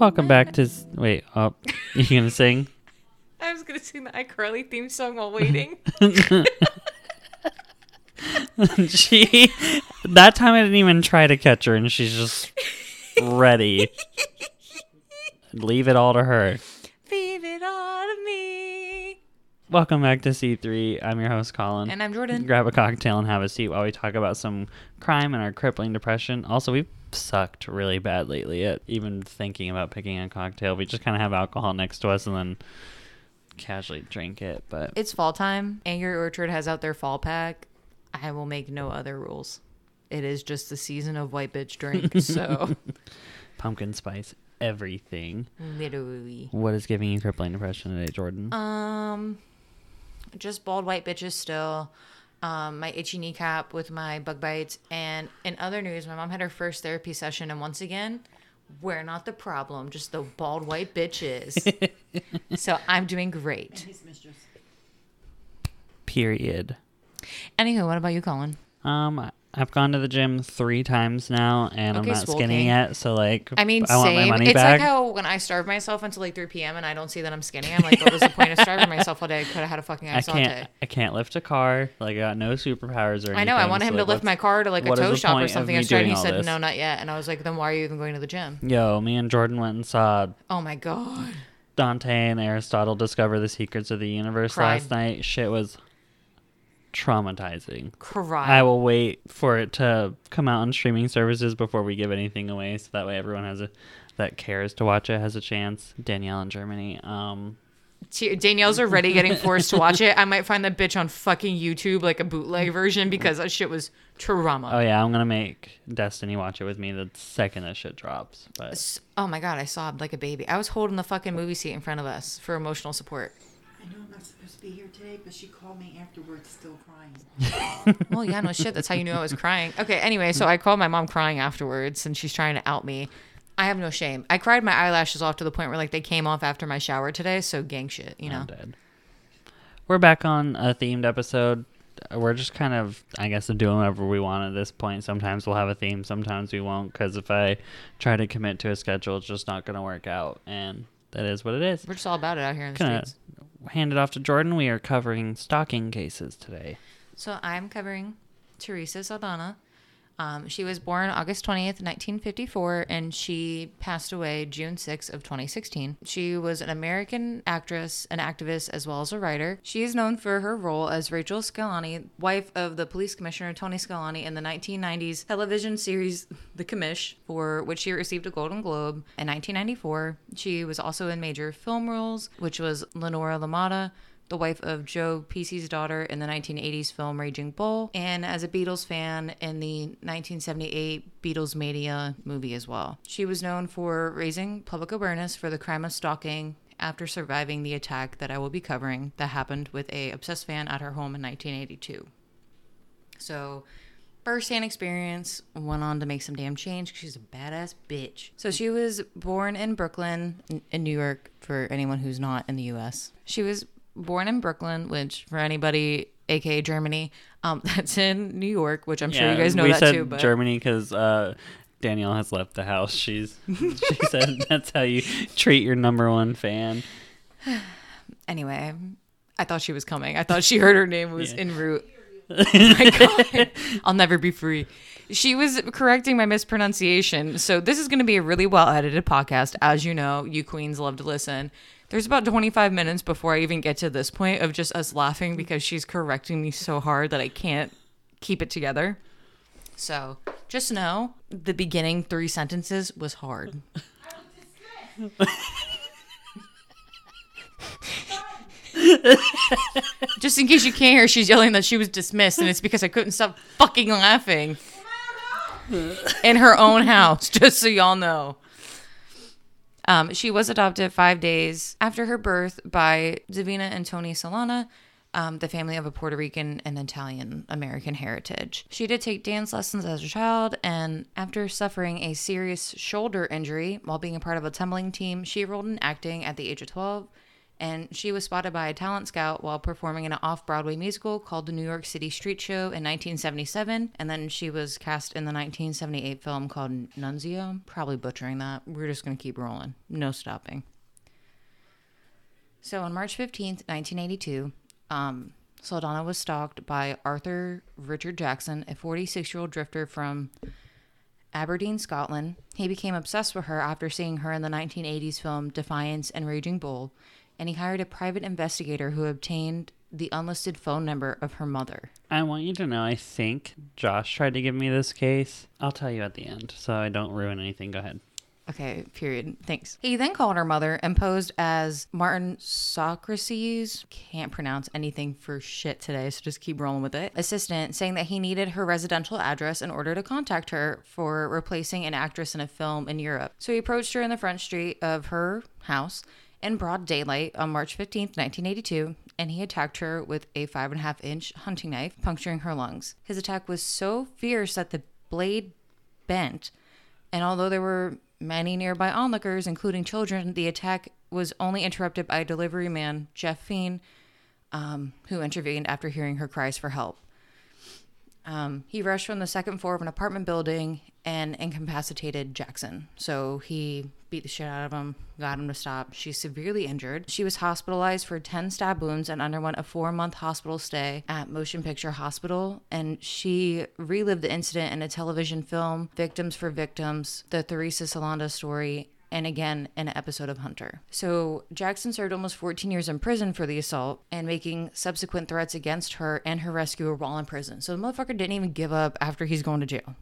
Welcome back to. s- Wait, oh, you gonna sing? I was gonna sing the iCarly theme song while waiting. she. That time I didn't even try to catch her, and she's just ready. Leave it all to her. Leave it all to me. Welcome back to C3. I'm your host, Collin. And I'm Jordyn. Grab a cocktail and have a seat while we talk about some crime and our crippling depression. Also, we've sucked really bad lately at even thinking about picking a cocktail. We just kind of have alcohol next to us and then casually drink it. But It's fall time. Angry Orchard has out their fall pack. I will make no other rules. It is just the season of white bitch drink. So pumpkin spice, everything. literally. What is giving you crippling depression today, Jordyn? Um, just bald white bitches still. Um, my itchy kneecap with my bug bites. And in other news, my mom had her first therapy session, and once again, we're not the problem, just the bald white bitches. so I'm doing great. Period. Anywho, what about you, Collin? Um, I've gone to the gym three times now, and Okay, I'm not skinny king. yet. So like, I mean, I same. It's back. like how when I starve myself until like 3 p.m. and I don't see that I'm skinny, I'm like, what was the point of starving myself all day? I could have had a fucking I can't. I can't lift a car. Like, I got no superpowers or anything. I know. I wanted so, him to lift my car to like a toe shop or something and he said, this? no, not yet. And I was like, then why are you even going to the gym? Yo, me and Jordyn went and saw Oh my god. Dante and Aristotle discover the secrets of the universe Cried. last night. Shit was traumatizing. Cry. I will wait for it to come out on streaming services before we give anything away, so that way everyone has a that cares to watch it has a chance. Danielle in Germany. Um, Danielle's already getting forced to watch it. I might find that bitch on fucking YouTube, like a bootleg version, because that shit was trauma. oh yeah, I'm gonna make Destiny watch it with me the second that shit drops. But Oh my god, I sobbed like a baby. I was holding the fucking movie seat in front of us for emotional support. I know I'm not supposed to be here today, but she called me afterwards still crying. Well, yeah, no shit. That's how you knew I was crying. Okay, anyway, so I called my mom crying afterwards, and she's trying to out me. I have no shame. I cried my eyelashes off to the point where like they came off after my shower today. So gang shit, you know. I'm dead. We're back on a themed episode. We're just kind of, I guess, doing whatever we want at this point. Sometimes we'll have a theme, sometimes we won't. Because if I try to commit to a schedule, it's just not going to work out, and that is what it is. We're just all about it out here in the Gonna streets. Hand it off to Jordyn. We are covering stalking cases today. So I'm covering Theresa Saldana. Um, she was born August 20th, 1954, and she passed away June 6th of 2016. She was an American actress, an activist, as well as a writer. She is known for her role as Rachel Scalani, wife of the police commissioner Tony Scalani in the 1990s television series The Commish, for which she received a Golden Globe. In 1994, she was also in major film roles, which was Lenora LaMotta, the wife of Joe Pesci's daughter in the 1980s film Raging Bull, and as a Beatles fan in the 1978 Beatles Mania movie as well. She was known for raising public awareness for the crime of stalking after surviving the attack that I will be covering that happened with a obsessed fan at her home in 1982. So, first-hand experience went on to make some damn change she's a badass bitch so she was born in brooklyn in new york for anyone who's not in the us she was born in brooklyn which for anybody aka germany um, that's in new york which i'm sure you guys know we that said too but Germany because uh, Danielle has left the house. She's she said that's how you treat your number one fan. anyway i thought she was coming i thought she heard her name was Yeah. en route Oh my God. I'll never be free. She was correcting my mispronunciation. So this is going to be a really well edited podcast. As you know, you queens love to listen. There's about 25 minutes before I even get to this point of just us laughing because she's correcting me so hard that I can't keep it together. So just know the beginning three sentences was hard. Just in case you can't hear, she's yelling that she was dismissed, and it's because I couldn't stop fucking laughing in her own house, just so y'all know. Um, she was adopted five days after her birth by Davina and Tony Solana, um, the family of a Puerto Rican and Italian American heritage. She did take dance lessons as a child, and after suffering a serious shoulder injury while being a part of a tumbling team, she enrolled in acting at the age of 12 And she was spotted by a talent scout while performing in an off Broadway musical called The New York City Street Show in 1977. And then she was cast in the 1978 film called Nunzio. Probably butchering that. We're just going to keep rolling. No stopping. So on March 15th, 1982, um, Saldana was stalked by Arthur Richard Jackson, a 46 year old drifter from Aberdeen, Scotland. He became obsessed with her after seeing her in the 1980s film Defiance and Raging Bull, and he hired a private investigator who obtained the unlisted phone number of her mother. I want you to know, I think Josh tried to give me this case. I'll tell you at the end, so I don't ruin anything. Go ahead. Okay, period. Thanks. He then called her mother and posed as Martin Socrates. Can't pronounce anything for shit today, so just keep rolling with it. Assistant, saying that he needed her residential address in order to contact her for replacing an actress in a film in Europe. So he approached her in the front street of her house in broad daylight on March 15th, 1982, and he attacked her with a five and a half inch hunting knife, puncturing her lungs. His attack was so fierce that the blade bent, and although there were many nearby onlookers, including children, the attack was only interrupted by a delivery man Jeff Fiend, um, who intervened after hearing her cries for help. Um, he rushed from the second floor of an apartment building and incapacitated Jackson. So he beat the shit out of him, got him to stop. She's severely injured. She was hospitalized for 10 stab wounds and underwent a four month hospital stay at Motion Picture Hospital. And she relived the incident in a television film, Victims for Victims, the Theresa Saldana story, and again in an episode of Hunter. So Jackson served almost 14 years in prison for the assault and making subsequent threats against her and her rescuer while in prison. So the motherfucker didn't even give up after he's going to jail.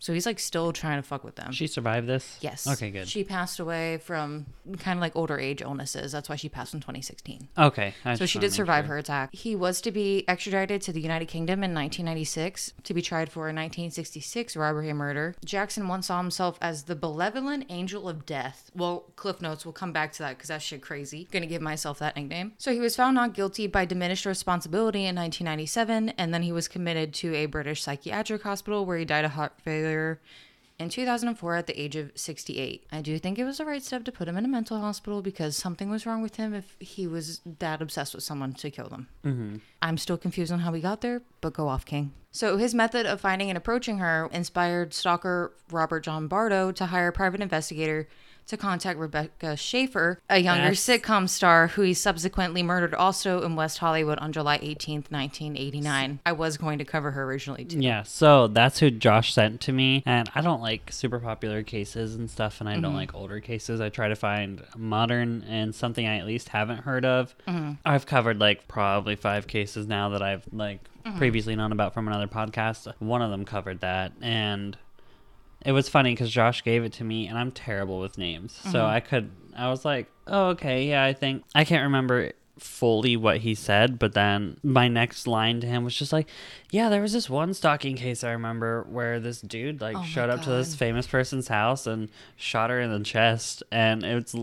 So he's like still trying to fuck with them. She survived this? yes. Okay, good. She passed away from kind of like older age illnesses. That's why she passed in 2016. okay. I So she did survive sure. her attack. He was to be extradited to the United Kingdom in 1996 to be tried for a 1966 robbery and murder. Jackson once saw himself as the benevolent angel of death. Well, Cliff Notes, we'll come back to that because that shit crazy. Gonna give myself that nickname. So he was found not guilty by diminished responsibility in 1997, and then he was committed to a British psychiatric hospital where he died of heart failure in 2004 at the age of 68. I do think it was the right step to put him in a mental hospital because something was wrong with him if he was that obsessed with someone to kill them. Mm-hmm. I'm still confused on how he got there, but go off, King. So his method of finding and approaching her inspired stalker Robert John Bardo to hire a private investigator to contact Rebecca Schaeffer, a younger That's- sitcom star who he subsequently murdered also in West Hollywood on July 18th, 1989. I was going to cover her originally too. Yeah, so that's who Josh sent to me, and I don't like super popular cases and stuff, and I Mm-hmm. don't like older cases. I try to find modern and something I at least haven't heard of. Mm-hmm. I've covered like probably five cases now that I've like Mm-hmm. previously known about from another podcast. One of them covered that, and it was funny because Josh gave it to me, and I'm terrible with names, Mm-hmm. so I could. I was like, oh okay, yeah, I think I can't remember fully what he said, but then my next line to him was just like, yeah, there was this one stalking case I remember where this dude like Oh showed up to this famous person's house and shot her in the chest, and it's.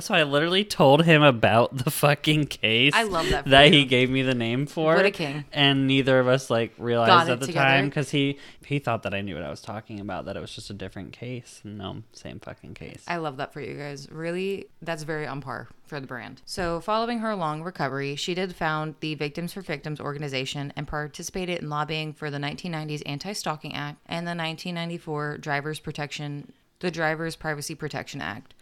So I literally told him about the fucking case. I love that that he gave me the name for. What a king. And neither of us like Got realized it at the together. time because he he thought that I knew what I was talking about. That it was just a different case. No, same fucking case. I love that for you guys. Really, that's very on par for the brand. So, following her long recovery, she did found the Victims for Victims organization and participated in lobbying for the 1990s Anti-Stalking Act and the 1994 Drivers Protection, the Drivers Privacy Protection Act,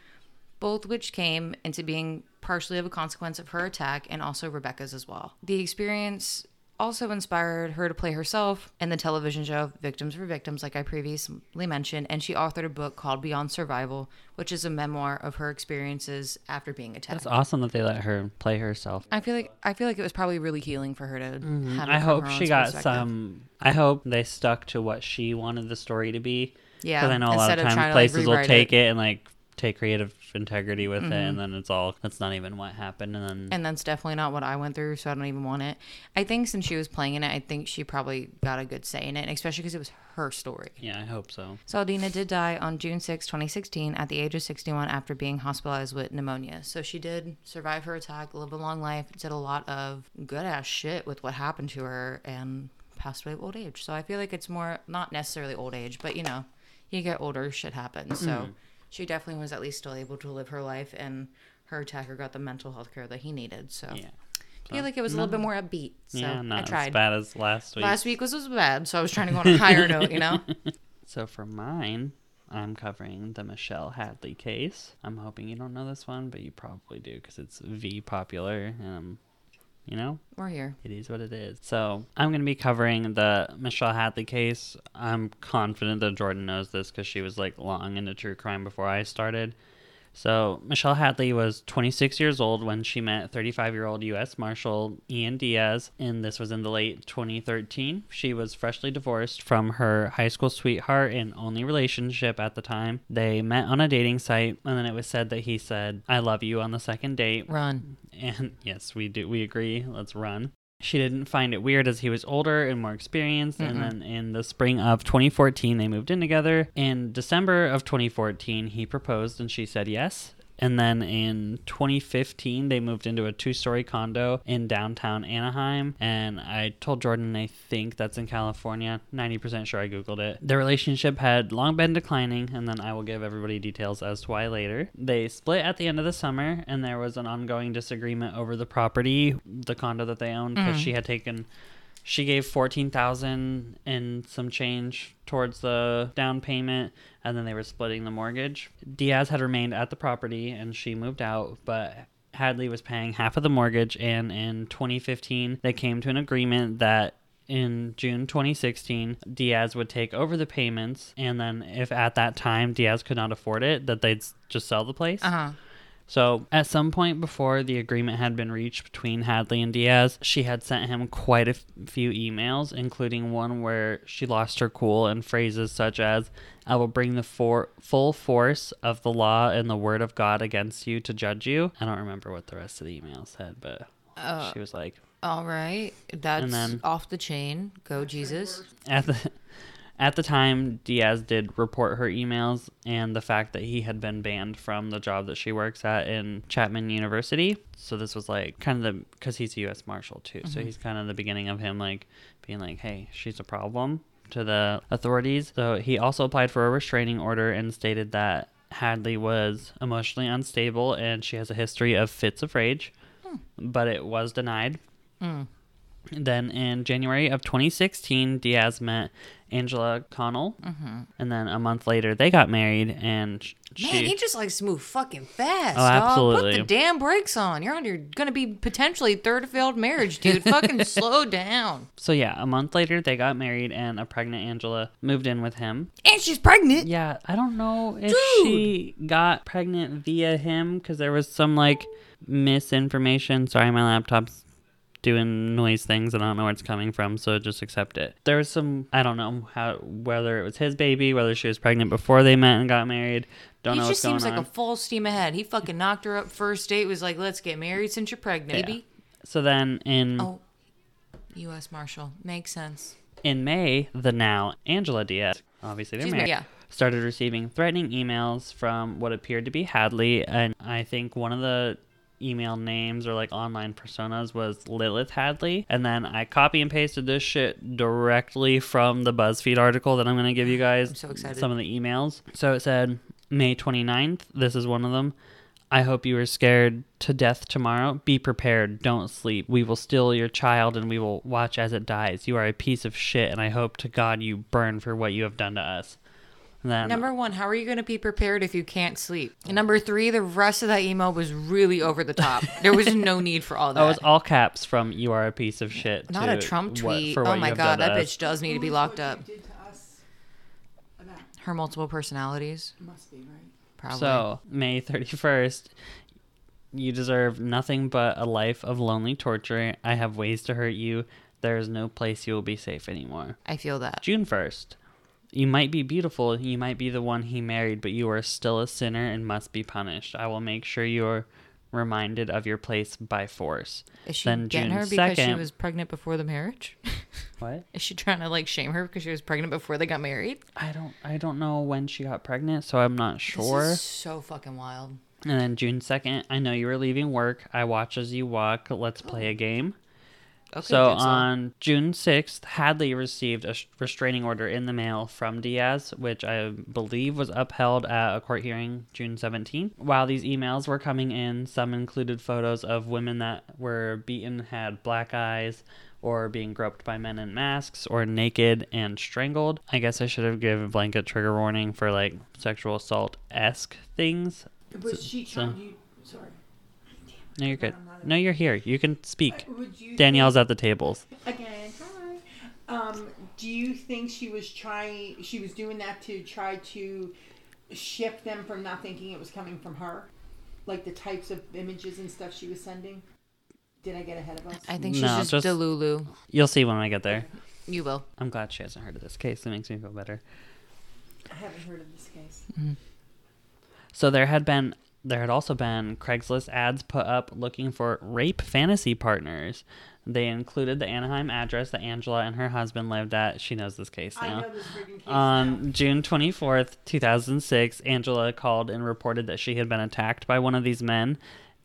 both which came into being partially of a consequence of her attack and also Rebecca's as well. The experience also inspired her to play herself in the television show Victims for Victims, like I previously mentioned, and she authored a book called Beyond Survival, which is a memoir of her experiences after being attacked. It's awesome that they let her play herself. I feel like I feel like it was probably really healing for her to Mm-hmm. I hope her she got some. I hope they stuck to what she wanted the story to be. Yeah, because I know a lot instead of of times trying to, like, places will take it. It. and like take creative integrity with it, and mm-hmm. then it's all that's not even what happened, and then And that's definitely not what I went through, so I don't even want it. I think since she was playing in it, I think she probably got a good say in it, especially because it was her story. yeah, I hope so. So Saldana did die on June 6, 2016, at the age of 61 after being hospitalized with pneumonia. So she did survive her attack, live a long life, did a lot of good ass shit with what happened to her, and passed away of old age. So I feel like it's more, not necessarily old age, but you know, you get older, shit happens. So mm-hmm. She definitely was at least still able to live her life, and her attacker got the mental health care that he needed. So Yeah. I feel like it was a little bit more upbeat. So yeah, I not as tried. bad as last week. Last week was, was bad, so I was trying to go on a higher note, you know? So for mine, I'm covering the Michelle Hadley case. I'm hoping you don't know this one, but you probably do because it's V popular. And um, you know, We're here. it is what it is. So I'm going to be covering the Michelle Hadley case. I'm confident that Jordyn knows this because she was like long into true crime before I started. So Michelle Hadley was 26 years old when she met 35-year-old U.S. Marshal Ian Diaz, and this was in the late 2013. She was freshly divorced from her high school sweetheart and only relationship at the time. They met on a dating site, and then it was said that he said, "I love you" on the second date. Run. And yes, we do. We agree. Let's run. She didn't find it weird as he was older and more experienced. And then in the spring of 2014, they moved in together. In December of 2014, he proposed and she said yes. And then in 2015, they moved into a two story condo in downtown Anaheim. And I told Jordyn, I think that's in California. 90% sure I Googled it. Their relationship had long been declining, and then I will give everybody details as to why later. They split at the end of the summer, and there was an ongoing disagreement over the property, the condo that they owned, because mm. she had taken she gave 14,000 and some change towards the down payment and then they were splitting the mortgage. Diaz had remained at the property and she moved out, but Hadley was paying half of the mortgage and in 2015 they came to an agreement that in June 2016 Diaz would take over the payments and then if at that time Diaz could not afford it that they'd just sell the place. Uh huh. So, at some point before the agreement had been reached between Hadley and Diaz, she had sent him quite a f- few emails, including one where she lost her cool and phrases such as, I will bring the for- full force of the law and the word of God against you to judge you. I don't remember what the rest of the email said, but uh, she was like, All right. That's then- off the chain. Go, Jesus. at the at the time Diaz did report her emails and the fact that he had been banned from the job that she works at in Chapman University. So this was like kind of the cuz he's a US Marshal too. So mm-hmm. he's kind of the beginning of him like being like, "Hey, she's a problem." to the authorities. So he also applied for a restraining order and stated that Hadley was emotionally unstable and she has a history of fits of rage, hmm. but it was denied. Hmm. Then in January of 2016, Diaz met Angela Connell, mm-hmm. and then a month later they got married. And sh- she, Man, he just likes to move fucking fast. Oh, dog. absolutely. Put the damn brakes on. You're on your gonna be potentially third failed marriage, dude. fucking slow down. so yeah, a month later they got married, and a pregnant Angela moved in with him. And she's pregnant. Yeah, I don't know if Dude. she got pregnant via him because there was some like misinformation. Sorry, my laptop's doing noise things and I don't know where it's coming from, so just accept it. There was some I don't know how whether it was his baby, whether she was pregnant before they met and got married. Don't he know just what's going seems like on. a full steam ahead. He fucking knocked her up first date. Was like, let's get married since you're pregnant, Yeah. baby. so then in Oh, U.S. Marshal makes sense. in May, the now Angela Diaz, obviously they're She's married, yeah. started receiving threatening emails from what appeared to be Hadley, and I think one of the email names or like online personas was Lilith Hadley. And then I copy and pasted this shit directly from the BuzzFeed article that I'm going to give you guys. I'm so excited. Some of the emails. So it said May 29th. This is one of them. I hope you are scared to death tomorrow. Be prepared. Don't sleep. We will steal your child and we will watch as it dies. You are a piece of shit, and I hope to God you burn for what you have done to us. And then Number one, how are you going to be prepared if you can't sleep? And number three, the rest of that email was really over the top. There was no need for all that. Oh, was all caps from "You are a piece of shit." Not to a Trump what- tweet. for oh my god, that to bitch does need to be locked up. You did to us. About Her multiple personalities, must be right. probably. So May thirty first, you deserve nothing but a life of lonely torture. I have ways to hurt you. There is no place you will be safe anymore. I feel that. June first. You might be beautiful, you might be the one he married, but you are still a sinner and must be punished. I will make sure you are reminded of your place by force. Is she then getting June her because she was pregnant before the marriage? What? Is she trying to like shame her because she was pregnant before they got married? I don't I don't know when she got pregnant, so I'm not sure. This is so fucking wild. And then June 2nd, I know you were leaving work. I watch as you walk. Let's play a game. Okay, so Jigsaw. on June 6th, Hadley received a restraining order in the mail from Diaz, which I believe was upheld at a court hearing June 17th. While these emails were coming in, some included photos of women that were beaten, had black eyes, or being groped by men in masks, or naked and strangled. I guess I should have given blanket trigger warning for like sexual assault esque things. Was she so- trying you? Sorry. No, you're good. No, you're here. You can speak. Uh, Would you Danielle's think- at the tables. again. Hi. Um, do you think she was trying? She was doing that to try to shift them from not thinking it was coming from her, like the types of images and stuff she was sending. Did I get ahead of us? I think she's No, just, just- Delulu. You'll see when I get there. You will. I'm glad she hasn't heard of this case. It makes me feel better. I haven't heard of this case. Mm-hmm. So there had been there had also been Craigslist ads put up looking for rape fantasy partners. They included the Anaheim address that Angela and her husband lived at. She knows this case I now. know this friggin' case um, now. On June 24th, 2006, Angela called and reported that she had been attacked by one of these men,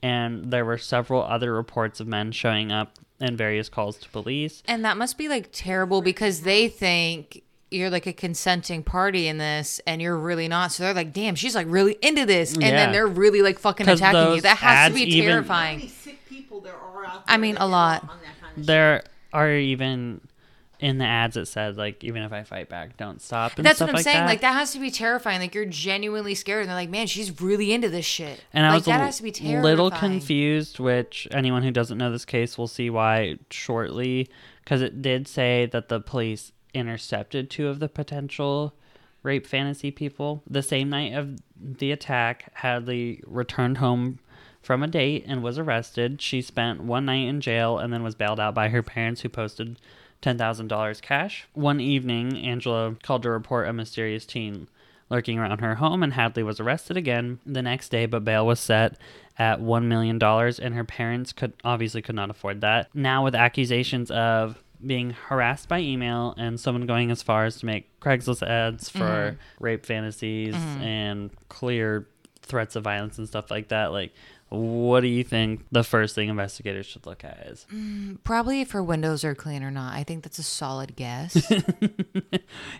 and there were several other reports of men showing up and various calls to police. And that must be like terrible because they think you're like a consenting party in this and you're really not. So they're like, damn, she's like really into this. And Yeah. then they're really like fucking attacking you. That has to be even- terrifying. many sick people there are out I mean, a lot. off on that kind of There are even in the ads it said like even if I fight back, don't stop. And That's stuff what I'm like saying. That. Like that has to be terrifying. Like you're genuinely scared, and they're like, "Man, she's really into this shit." And I like was that a has to be terrifying. little confused, which anyone who doesn't know this case will see why shortly, because it did say that the police intercepted two of the potential rape fantasy people. The same night of the attack, Hadley returned home from a date and was arrested. She spent one night in jail and then was bailed out by her parents, who posted $10,000 cash. One evening, Angela called to report a mysterious teen lurking around her home, and Hadley was arrested again the next day, but bail was set at $1 million, and her parents could obviously could not afford that. Now, with accusations of being harassed by email and someone going as far as to make Craigslist ads for mm-hmm. rape fantasies mm-hmm. and clear threats of violence and stuff like that, like, what do you think the first thing investigators should look at is? Mm, probably if her windows are clean or not. I think that's a solid guess.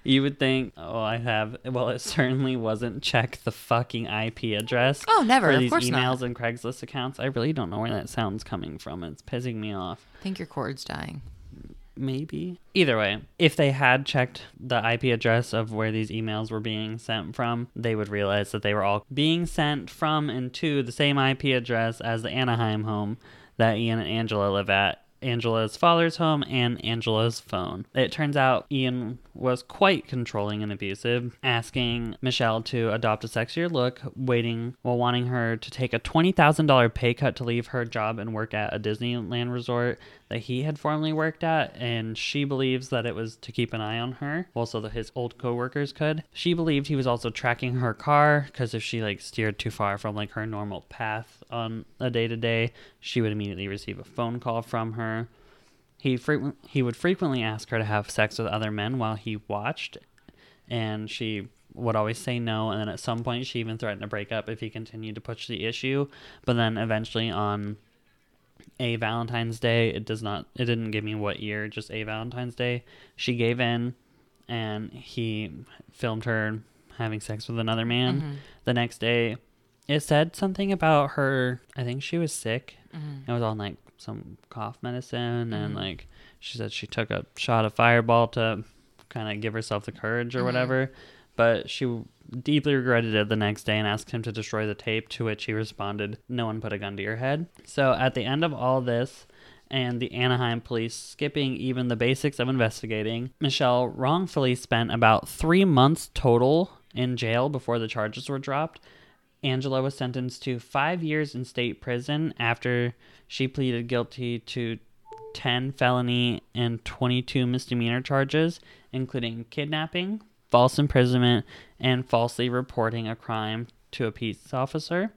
You would think, oh, I have. Well, it certainly wasn't check the fucking IP address. Oh, never. For Of these course not. emails and Craigslist accounts. I really don't know where that sound's coming from. It's pissing me off. I think your cord's dying. Maybe. Either way, if they had checked the IP address of where these emails were being sent from, they would realize that they were all being sent from and to the same IP address as the Anaheim home that Ian and Angela live at. Angela's father's home and Angela's phone. It turns out Ian was quite controlling and abusive, asking Michelle to adopt a sexier look, waiting while wanting her to take a $20,000 pay cut to leave her job and work at a Disneyland resort that he had formerly worked at, and she believes that it was to keep an eye on her, well, so that his old coworkers could. She believed he was also tracking her car because if she like steered too far from like her normal path on a day to day, she would immediately receive a phone call from her. He frequent he would frequently ask her to have sex with other men while he watched, and she would always say no. And then at some point, she even threatened to break up if he continued to push the issue. But then eventually, on a Valentine's Day, it does not it didn't give me what year, just a Valentine's Day, she gave in, and he filmed her having sex with another man. Mm-hmm. The next day, it said something about her. I think she was sick. Mm-hmm. It was on like some cough medicine, and mm-hmm. like she said she took a shot of Fireball to kind of give herself the courage or whatever. But she deeply regretted it the next day and asked him to destroy the tape. To which he responded, "No one put a gun to your head." So at the end of all this. And the Anaheim police skipping even the basics of investigating. Michelle wrongfully spent about three months total in jail before the charges were dropped. Angela was sentenced to five years in state prison after she pleaded guilty to 10 felony and 22 misdemeanor charges, including kidnapping, false imprisonment, and falsely reporting a crime to a peace officer.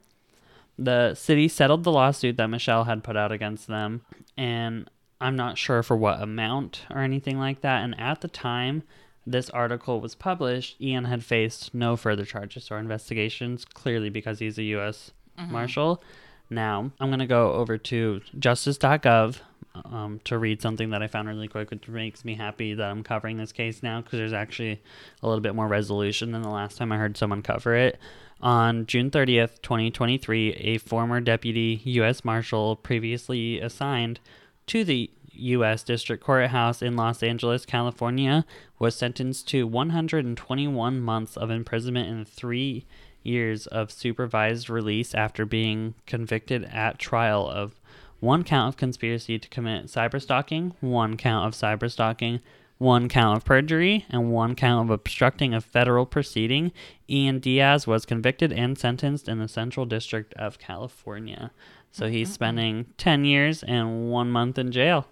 The city settled the lawsuit that Michelle had put out against them, and I'm not sure for what amount or anything like that. And at the time this article was published, Ian had faced no further charges or investigations, clearly because he's a U.S. Mm-hmm. Marshal. Now, I'm going to go over to justice.gov. um, to read something that I found really quick, which makes me happy that I'm covering this case now because there's actually a little bit more resolution than the last time I heard someone cover it. On June 30th, 2023, a former deputy U.S. Marshal previously assigned to the U.S. District Courthouse in Los Angeles, California, was sentenced to 121 months of imprisonment and three years of supervised release after being convicted at trial of one count of conspiracy to commit cyberstalking, one count of cyberstalking, one count of perjury, and one count of obstructing a federal proceeding. Ian Diaz was convicted and sentenced in the Central District of California. So he's mm-hmm. spending 10 years and one month in jail.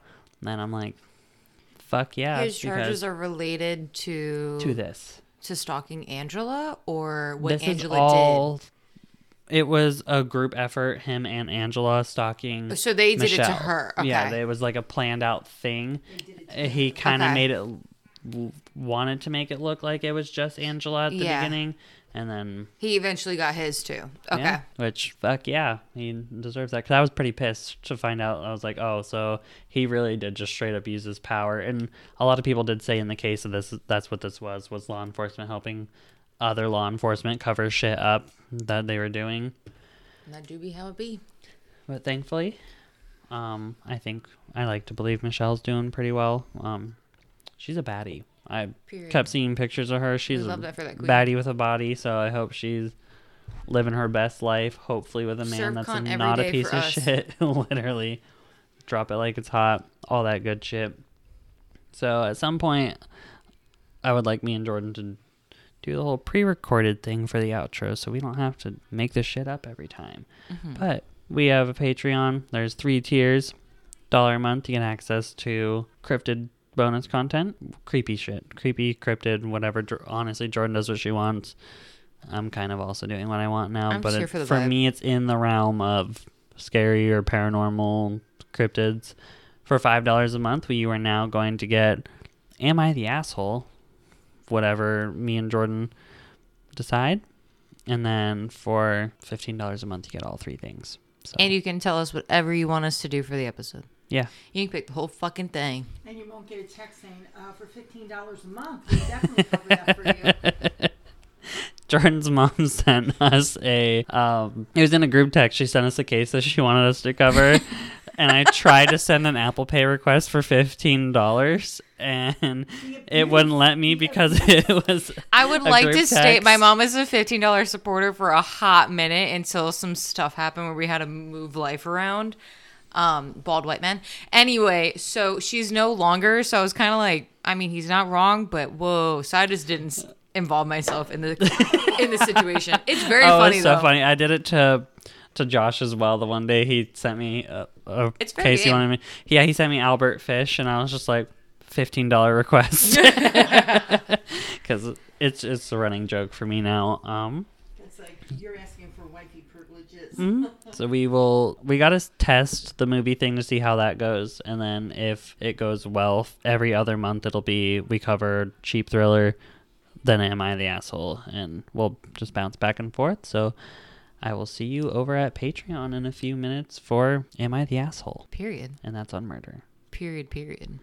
And I'm like, fuck yeah. His charges are related to to this. to stalking Angela or what this Angela all. It was a group effort. Him and Angela stalking. Oh, so they did it to her. Okay. Yeah, it was like a planned out thing. He kind of Okay. made it wanted to make it look like it was just Angela at the Yeah. beginning, and then he eventually got his too. Okay. yeah, which fuck yeah, he deserves that. Cause I was pretty pissed to find out. I was like, oh, so he really did just straight up use his power, and a lot of people did say in the case of this, that's what this was was law enforcement helping other law enforcement cover shit up that they were doing. And that do be how it be. But thankfully, um, I think I like to believe Michelle's doing pretty well. Um, she's a baddie. I Period. kept seeing pictures of her. She's a that for that queen. baddie with a body, so I hope she's living her best life. Hopefully, with a man Serve that's not a piece of us. shit. Literally, drop it like it's hot. All that good shit. So at some point, I would like me and Jordyn to do the whole pre-recorded thing for the outro, so we don't have to make this shit up every time. Mm-hmm. But we have a Patreon. There's three tiers. Dollar a month, you get access to cryptid bonus content, creepy shit, creepy, cryptid, whatever. Honestly, Jordyn does what she wants. I'm kind of also doing what I want now, I'm but it- for for me, it's in the realm of scary or paranormal cryptids. For five dollars a month, you are now going to get "Am I the asshole?" Whatever me and Jordyn decide, and then for fifteen dollars a month, you get all three things. So And you can tell us whatever you want us to do for the episode. yeah, You can pick the whole fucking thing. And you won't get a text saying, uh, for $15 a month, we definitely cover that for you. Jordyn's mom sent us a um it was in a group text. She sent us a case that she wanted us to cover. and I tried to send an Apple Pay request for fifteen dollars and it wouldn't let me because it was I would like to state my mom is a fifteen dollars supporter for a hot minute until some stuff happened where we had to move life around. Um, bald white man. Anyway, so she's no longer. So I was kind of like, I mean, he's not wrong, but whoa, so I just didn't involve myself in the in the situation. It's very oh, funny it's so though. funny. I did it to to Josh as well. The one day he sent me a, a It's very case he good. wanted me. Yeah, he sent me Albert Fish, and I was just like fifteen dollar request because it's it's a running joke for me now. Um, It's like, you're asking for wifey privileges. Mm-hmm. so we will we got to test the movie thing to see how that goes, and then if it goes well, every other month it'll be we cover cheap thriller, then am I the asshole, and we'll just bounce back and forth. So. I will see you over at Patreon in a few minutes for Am I the Asshole? Period. And that's on murder. Period. Period.